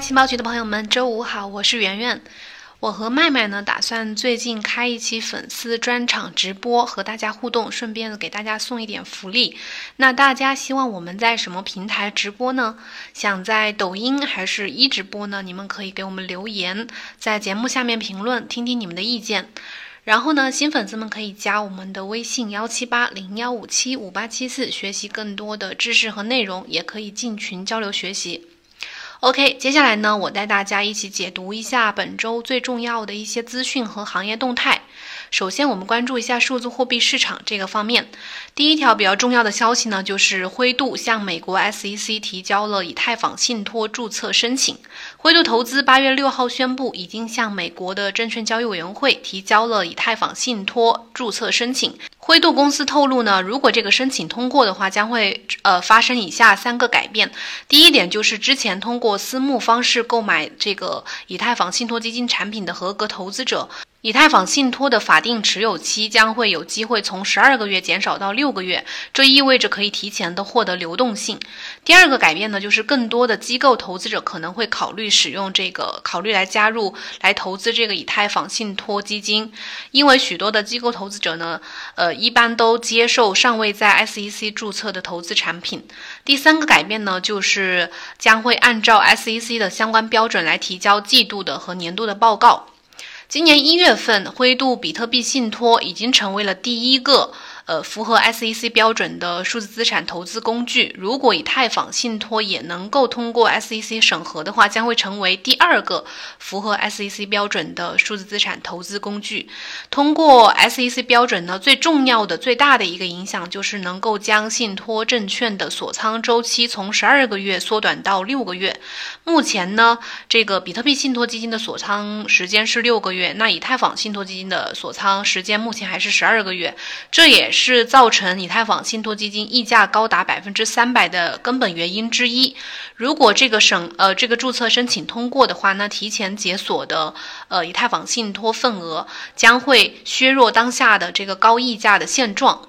情报局的朋友们，周五好，我是圆圆。我和麦麦呢，打算最近开一期粉丝专场直播，和大家互动，顺便给大家送一点福利。那大家希望我们在什么平台直播呢？想在抖音还是一直播呢？你们可以给我们留言，在节目下面评论，听听你们的意见。然后呢，新粉丝们可以加我们的微信幺七八零幺五七五八七四，学习更多的知识和内容，也可以进群交流学习。OK，接下来呢，我带大家一起解读一下本周最重要的一些资讯和行业动态。首先，我们关注一下数字货币市场这个方面。第一条比较重要的消息呢，就是灰度向美国 SEC 提交了以太坊信托注册申请。灰度投资八月六号宣布，已经向美国的证券交易委员会提交了以太坊信托注册申请。灰度公司透露呢，如果这个申请通过的话，将会呃发生以下三个改变。第一点就是之前通过私募方式购买这个以太坊信托基金产品的合格投资者。以太坊信托的法定持有期将会有机会从十二个月减少到六个月，这意味着可以提前的获得流动性。第二个改变呢，就是更多的机构投资者可能会考虑使用这个，考虑来加入来投资这个以太坊信托基金，因为许多的机构投资者呢，呃，一般都接受尚未在 SEC 注册的投资产品。第三个改变呢，就是将会按照 SEC 的相关标准来提交季度的和年度的报告。今年一月份，灰度比特币信托已经成为了第一个。呃，符合 SEC 标准的数字资产投资工具，如果以太坊信托也能够通过 SEC 审核的话，将会成为第二个符合 SEC 标准的数字资产投资工具。通过 SEC 标准呢，最重要的、最大的一个影响就是能够将信托证券的锁仓周期从十二个月缩短到六个月。目前呢，这个比特币信托基金的锁仓时间是六个月，那以太坊信托基金的锁仓时间目前还是十二个月，这也是。是造成以太坊信托基金溢价高达百分之三百的根本原因之一。如果这个审呃这个注册申请通过的话，那提前解锁的呃以太坊信托份额将会削弱当下的这个高溢价的现状。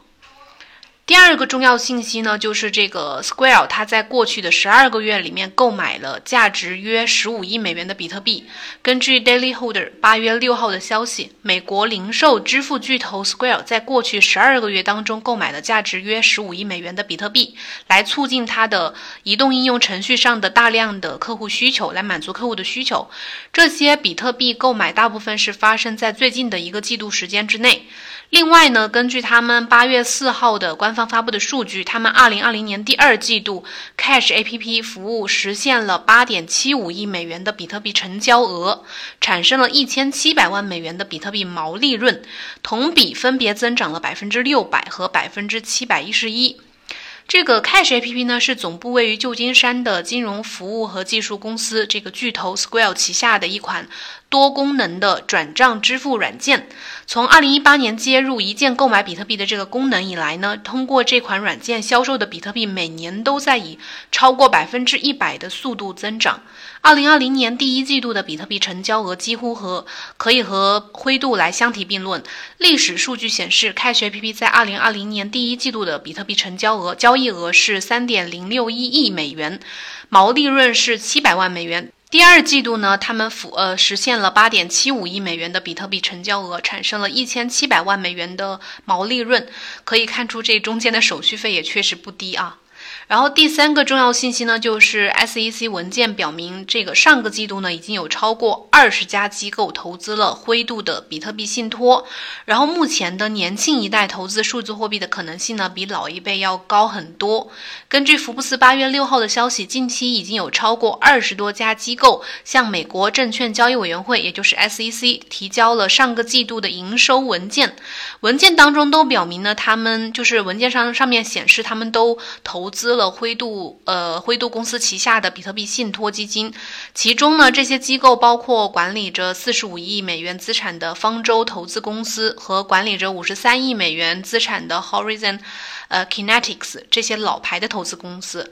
第二个重要信息呢，就是这个 Square，它在过去的十二个月里面购买了价值约十五亿美元的比特币。根据 Daily Holder 八月六号的消息，美国零售支付巨头 Square 在过去十二个月当中购买了价值约十五亿美元的比特币，来促进它的移动应用程序上的大量的客户需求，来满足客户的需求。这些比特币购买大部分是发生在最近的一个季度时间之内。另外呢，根据他们八月四号的官方发布的数据，他们二零二零年第二季度 Cash A P P 服务实现了八点七五亿美元的比特币成交额，产生了一千七百万美元的比特币毛利润，同比分别增长了百分之六百和百分之七百一十一。这个 Cash A P P 呢，是总部位于旧金山的金融服务和技术公司这个巨头 Square 旗下的一款。多功能的转账支付软件，从二零一八年接入一键购买比特币的这个功能以来呢，通过这款软件销售的比特币每年都在以超过百分之一百的速度增长。二零二零年第一季度的比特币成交额几乎和可以和灰度来相提并论。历史数据显示，Cash A P P 在二零二零年第一季度的比特币成交额交易额是三点零六一亿美元，毛利润是七百万美元。第二季度呢，他们付呃实现了八点七五亿美元的比特币成交额，产生了一千七百万美元的毛利润，可以看出这中间的手续费也确实不低啊。然后第三个重要信息呢，就是 SEC 文件表明，这个上个季度呢，已经有超过二十家机构投资了灰度的比特币信托。然后目前的年轻一代投资数字货币的可能性呢，比老一辈要高很多。根据福布斯八月六号的消息，近期已经有超过二十多家机构向美国证券交易委员会，也就是 SEC 提交了上个季度的营收文件。文件当中都表明呢，他们就是文件上上面显示他们都投资。了灰度呃灰度公司旗下的比特币信托基金，其中呢这些机构包括管理着四十五亿美元资产的方舟投资公司和管理着五十三亿美元资产的 Horizon，呃 Kinetics 这些老牌的投资公司，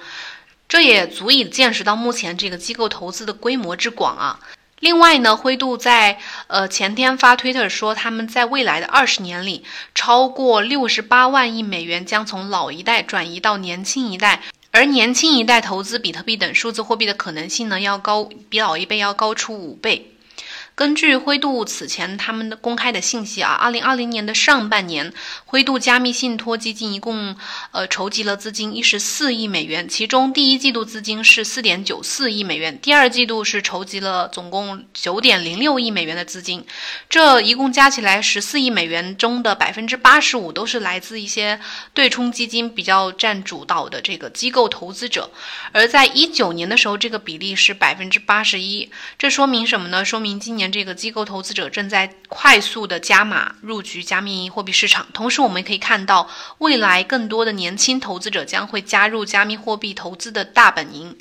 这也足以见识到目前这个机构投资的规模之广啊。另外呢，灰度在呃前天发推特说，他们在未来的二十年里，超过六十八万亿美元将从老一代转移到年轻一代。而年轻一代投资比特币等数字货币的可能性呢，要高比老一辈要高出五倍。根据灰度此前他们的公开的信息啊，二零二零年的上半年，灰度加密信托基金一共呃筹集了资金一十四亿美元，其中第一季度资金是四点九四亿美元，第二季度是筹集了总共九点零六亿美元的资金，这一共加起来十四亿美元中的百分之八十五都是来自一些对冲基金比较占主导的这个机构投资者，而在一九年的时候，这个比例是百分之八十一，这说明什么呢？说明今年。这个机构投资者正在快速的加码入局加密货币市场，同时我们也可以看到，未来更多的年轻投资者将会加入加密货币投资的大本营。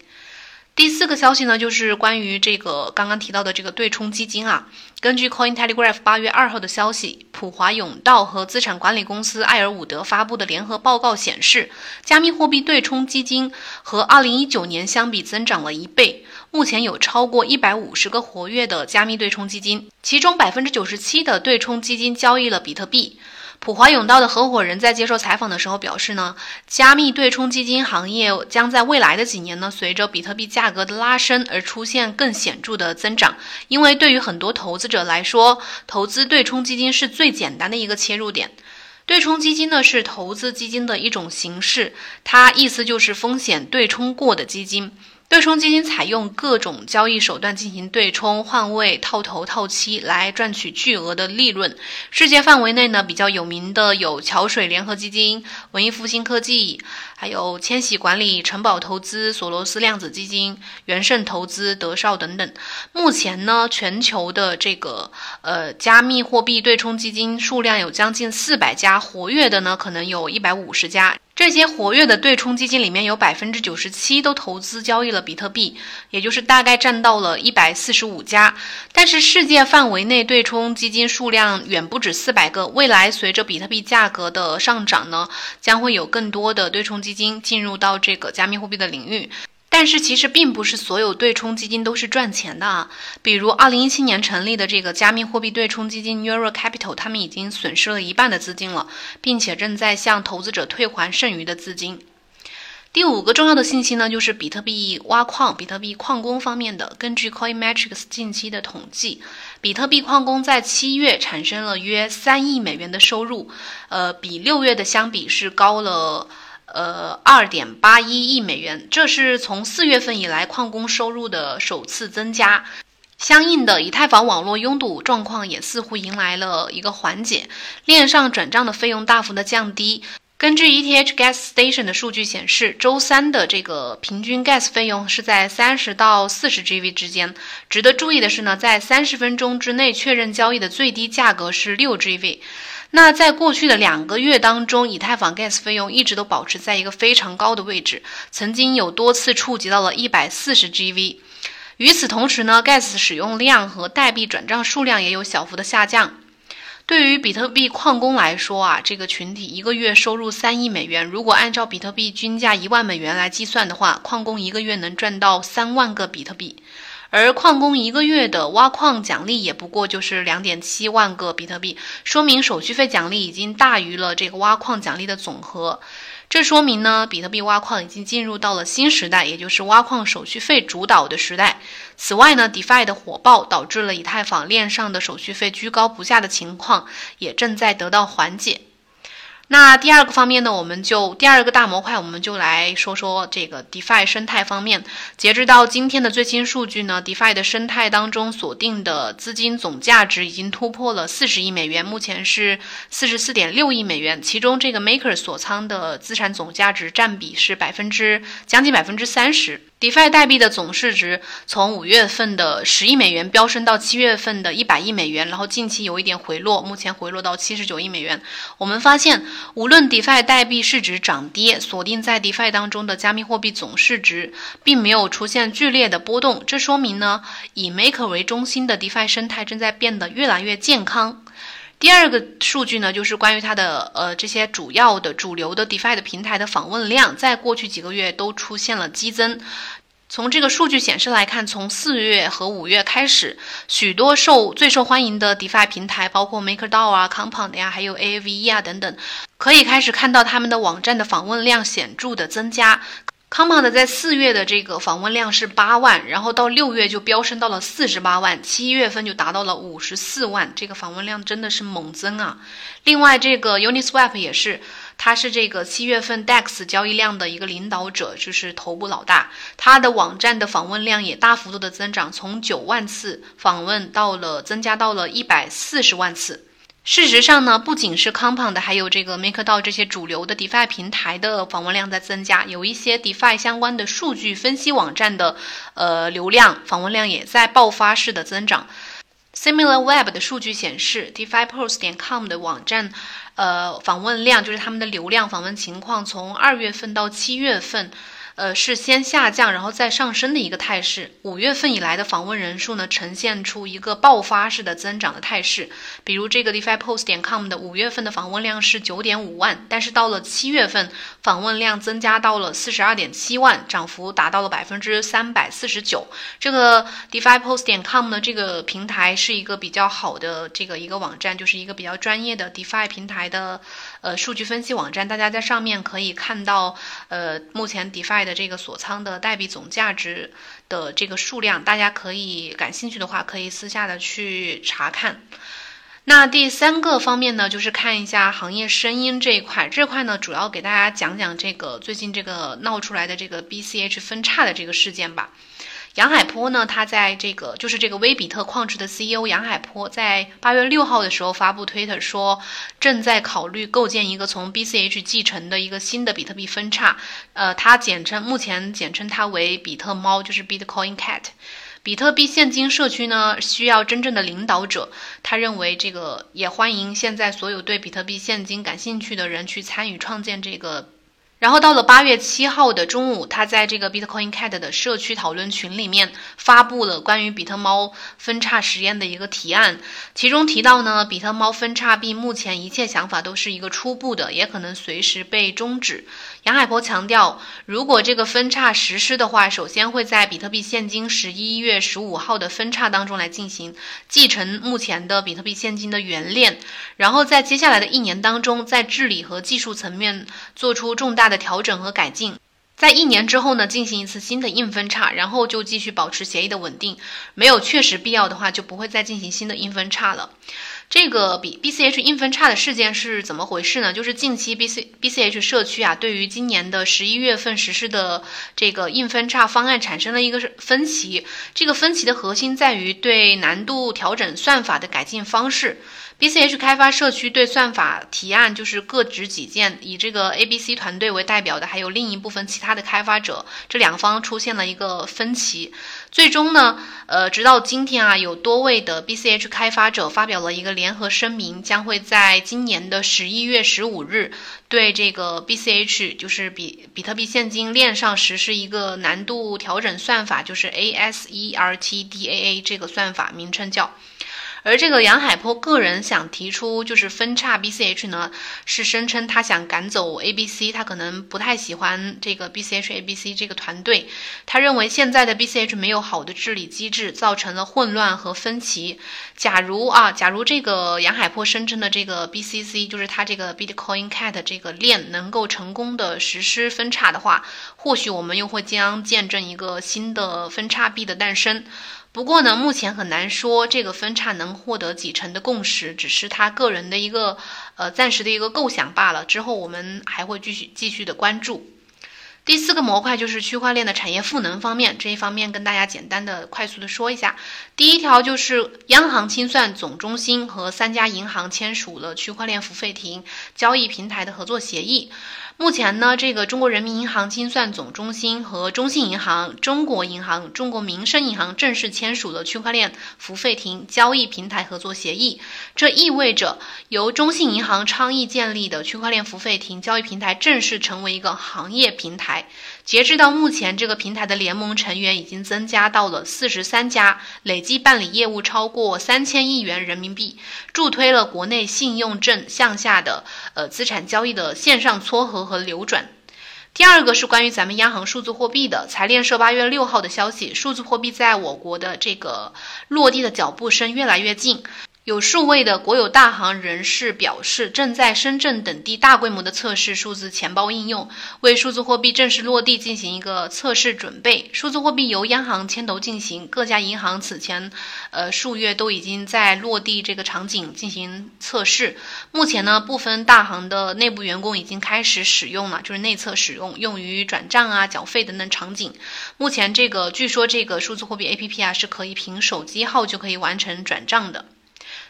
第四个消息呢，就是关于这个刚刚提到的这个对冲基金啊。根据 Coin Telegraph 八月二号的消息，普华永道和资产管理公司艾尔伍德发布的联合报告显示，加密货币对冲基金和二零一九年相比增长了一倍。目前有超过一百五十个活跃的加密对冲基金，其中百分之九十七的对冲基金交易了比特币。普华永道的合伙人在接受采访的时候表示呢，加密对冲基金行业将在未来的几年呢，随着比特币价格的拉升而出现更显著的增长。因为对于很多投资者来说，投资对冲基金是最简单的一个切入点。对冲基金呢是投资基金的一种形式，它意思就是风险对冲过的基金。对冲基金采用各种交易手段进行对冲、换位、套头、套期，来赚取巨额的利润。世界范围内呢，比较有名的有桥水联合基金、文艺复兴科技，还有千禧管理、城堡投资、索罗斯量子基金、元盛投资、德绍等等。目前呢，全球的这个呃加密货币对冲基金数量有将近四百家，活跃的呢可能有一百五十家。这些活跃的对冲基金里面有百分之九十七都投资交易了比特币，也就是大概占到了一百四十五家。但是世界范围内对冲基金数量远不止四百个。未来随着比特币价格的上涨呢，将会有更多的对冲基金进入到这个加密货币的领域。但是其实并不是所有对冲基金都是赚钱的啊，比如二零一七年成立的这个加密货币对冲基金 Euro Capital，他们已经损失了一半的资金了，并且正在向投资者退还剩余的资金。第五个重要的信息呢，就是比特币挖矿、比特币矿工方面的。根据 Coin Metrics 近期的统计，比特币矿工在七月产生了约三亿美元的收入，呃，比六月的相比是高了。呃，二点八一亿美元，这是从四月份以来矿工收入的首次增加。相应的，以太坊网络拥堵状况也似乎迎来了一个缓解，链上转账的费用大幅的降低。根据 ETH Gas Station 的数据显示，周三的这个平均 gas 费用是在三十到四十 GV 之间。值得注意的是呢，在三十分钟之内确认交易的最低价格是六 GV。那在过去的两个月当中，以太坊 gas 费用一直都保持在一个非常高的位置，曾经有多次触及到了一百四十 GV。与此同时呢，gas 使用量和代币转账数量也有小幅的下降。对于比特币矿工来说啊，这个群体一个月收入三亿美元，如果按照比特币均价一万美元来计算的话，矿工一个月能赚到三万个比特币。而矿工一个月的挖矿奖励也不过就是两点七万个比特币，说明手续费奖励已经大于了这个挖矿奖励的总和。这说明呢，比特币挖矿已经进入到了新时代，也就是挖矿手续费主导的时代。此外呢，DeFi 的火爆导致了以太坊链上的手续费居高不下的情况也正在得到缓解。那第二个方面呢，我们就第二个大模块，我们就来说说这个 DeFi 生态方面。截止到今天的最新数据呢，DeFi 的生态当中锁定的资金总价值已经突破了四十亿美元，目前是四十四点六亿美元。其中这个 Maker 锁仓的资产总价值占比是百分之将近百分之三十。DeFi 代币的总市值从五月份的十亿美元飙升到七月份的一百亿美元，然后近期有一点回落，目前回落到七十九亿美元。我们发现，无论 DeFi 代币市值涨跌，锁定在 DeFi 当中的加密货币总市值并没有出现剧烈的波动。这说明呢，以 Maker 为中心的 DeFi 生态正在变得越来越健康。第二个数据呢，就是关于它的呃这些主要的主流的 DeFi 的平台的访问量，在过去几个月都出现了激增。从这个数据显示来看，从四月和五月开始，许多受最受欢迎的 DeFi 平台，包括 MakerDAO 啊、Compound 呀，还有 Aave 啊等等，可以开始看到他们的网站的访问量显著的增加。Compound 在四月的这个访问量是八万，然后到六月就飙升到了四十八万，七月份就达到了五十四万，这个访问量真的是猛增啊！另外，这个 Uniswap 也是，它是这个七月份 DEX 交易量的一个领导者，就是头部老大，它的网站的访问量也大幅度的增长，从九万次访问到了增加到了一百四十万次。事实上呢，不仅是 Compound，还有这个 MakerDAO 这些主流的 DeFi 平台的访问量在增加，有一些 DeFi 相关的数据分析网站的呃流量访问量也在爆发式的增长。SimilarWeb 的数据显示，DeFiPulse 点 com 的网站呃访问量就是他们的流量访问情况，从二月份到七月份。呃，是先下降，然后再上升的一个态势。五月份以来的访问人数呢，呈现出一个爆发式的增长的态势。比如这个 DeFiPost 点 com 的五月份的访问量是九点五万，但是到了七月份，访问量增加到了四十二点七万，涨幅达到了百分之三百四十九。这个 DeFiPost 点 com 呢，这个平台是一个比较好的这个一个网站，就是一个比较专业的 DeFi 平台的呃数据分析网站。大家在上面可以看到，呃，目前 DeFi 的这个锁仓的代币总价值的这个数量，大家可以感兴趣的话，可以私下的去查看。那第三个方面呢，就是看一下行业声音这一块，这块呢主要给大家讲讲这个最近这个闹出来的这个 BCH 分叉的这个事件吧。杨海波呢，他在这个就是这个微比特矿池的 CEO 杨海波，在八月六号的时候发布推特说，正在考虑构建一个从 BCH 继承的一个新的比特币分叉，呃，他简称目前简称它为比特猫，就是 Bitcoin Cat。比特币现金社区呢需要真正的领导者，他认为这个也欢迎现在所有对比特币现金感兴趣的人去参与创建这个。然后到了八月七号的中午，他在这个 Bitcoin Cat 的社区讨论群里面发布了关于比特猫分叉实验的一个提案，其中提到呢，比特猫分叉币目前一切想法都是一个初步的，也可能随时被终止。杨海波强调，如果这个分叉实施的话，首先会在比特币现金十一月十五号的分叉当中来进行继承目前的比特币现金的原链，然后在接下来的一年当中，在治理和技术层面做出重大的调整和改进，在一年之后呢，进行一次新的硬分叉，然后就继续保持协议的稳定，没有确实必要的话，就不会再进行新的硬分叉了。这个比 BCH 硬分叉的事件是怎么回事呢？就是近期 BC BCH 社区啊，对于今年的十一月份实施的这个硬分叉方案产生了一个分歧。这个分歧的核心在于对难度调整算法的改进方式。BCH 开发社区对算法提案就是各执己见，以这个 ABC 团队为代表的，还有另一部分其他的开发者，这两方出现了一个分歧。最终呢，呃，直到今天啊，有多位的 BCH 开发者发表了一个联合声明，将会在今年的十一月十五日对这个 BCH 就是比比特币现金链上实施一个难度调整算法，就是 ASERTDAA 这个算法名称叫。而这个杨海波个人想提出就是分叉 BCH 呢，是声称他想赶走 ABC，他可能不太喜欢这个 BCH ABC 这个团队。他认为现在的 BCH 没有好的治理机制，造成了混乱和分歧。假如啊，假如这个杨海波声称的这个 BCC，就是他这个 Bitcoin Cat 这个链能够成功的实施分叉的话，或许我们又会将见证一个新的分叉币的诞生。不过呢，目前很难说这个分叉能获得几成的共识，只是他个人的一个呃暂时的一个构想罢了。之后我们还会继续继续的关注。第四个模块就是区块链的产业赋能方面，这一方面跟大家简单的、快速的说一下。第一条就是央行清算总中心和三家银行签署了区块链付费亭交易平台的合作协议。目前呢，这个中国人民银行清算总中心和中信银行、中国银行、中国民生银行正式签署了区块链付费亭交易平台合作协议。这意味着由中信银行倡议建立的区块链付费亭交易平台正式成为一个行业平台。截至到目前，这个平台的联盟成员已经增加到了四十三家，累计办理业务超过三千亿元人民币，助推了国内信用证向下的呃资产交易的线上撮合和流转。第二个是关于咱们央行数字货币的，财联社八月六号的消息，数字货币在我国的这个落地的脚步声越来越近。有数位的国有大行人士表示，正在深圳等地大规模的测试数字钱包应用，为数字货币正式落地进行一个测试准备。数字货币由央行牵头进行，各家银行此前呃数月都已经在落地这个场景进行测试。目前呢，部分大行的内部员工已经开始使用了，就是内测使用，用于转账啊、缴费等等场景。目前这个据说这个数字货币 APP 啊是可以凭手机号就可以完成转账的。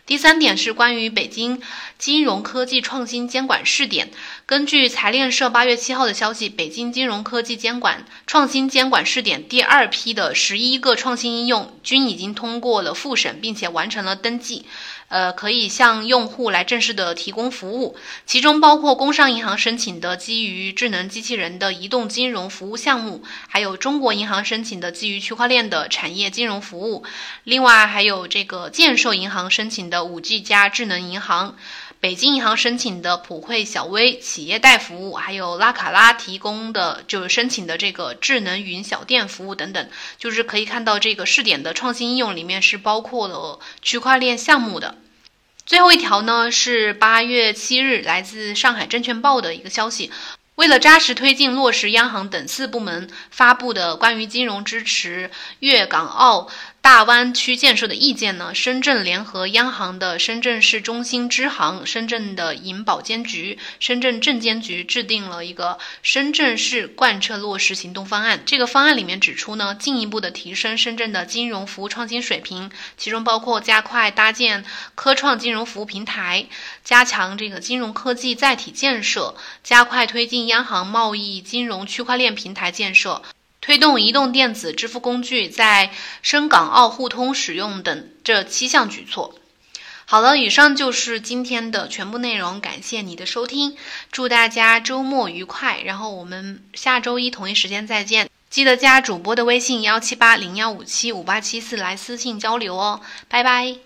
第三点是关于北京金融科技创新监管试点。根据财联社八月七号的消息，北京金融科技监管创新监管试点第二批的十一个创新应用均已经通过了复审，并且完成了登记。呃，可以向用户来正式的提供服务，其中包括工商银行申请的基于智能机器人的移动金融服务项目，还有中国银行申请的基于区块链的产业金融服务，另外还有这个建设银行申请的五 G 加智能银行。北京银行申请的普惠小微企业贷服务，还有拉卡拉提供的就是申请的这个智能云小店服务等等，就是可以看到这个试点的创新应用里面是包括了区块链项目的。最后一条呢是八月七日来自上海证券报的一个消息，为了扎实推进落实央行等四部门发布的关于金融支持粤港澳。大湾区建设的意见呢？深圳联合央行的深圳市中心支行、深圳的银保监局、深圳证监局制定了一个深圳市贯彻落实行动方案。这个方案里面指出呢，进一步的提升深圳的金融服务创新水平，其中包括加快搭建科创金融服务平台，加强这个金融科技载体建设，加快推进央行贸易金融区块链平台建设。推动移动电子支付工具在深港澳互通使用等这七项举措。好了，以上就是今天的全部内容，感谢你的收听，祝大家周末愉快。然后我们下周一同一时间再见，记得加主播的微信幺七八零幺五七五八七四来私信交流哦，拜拜。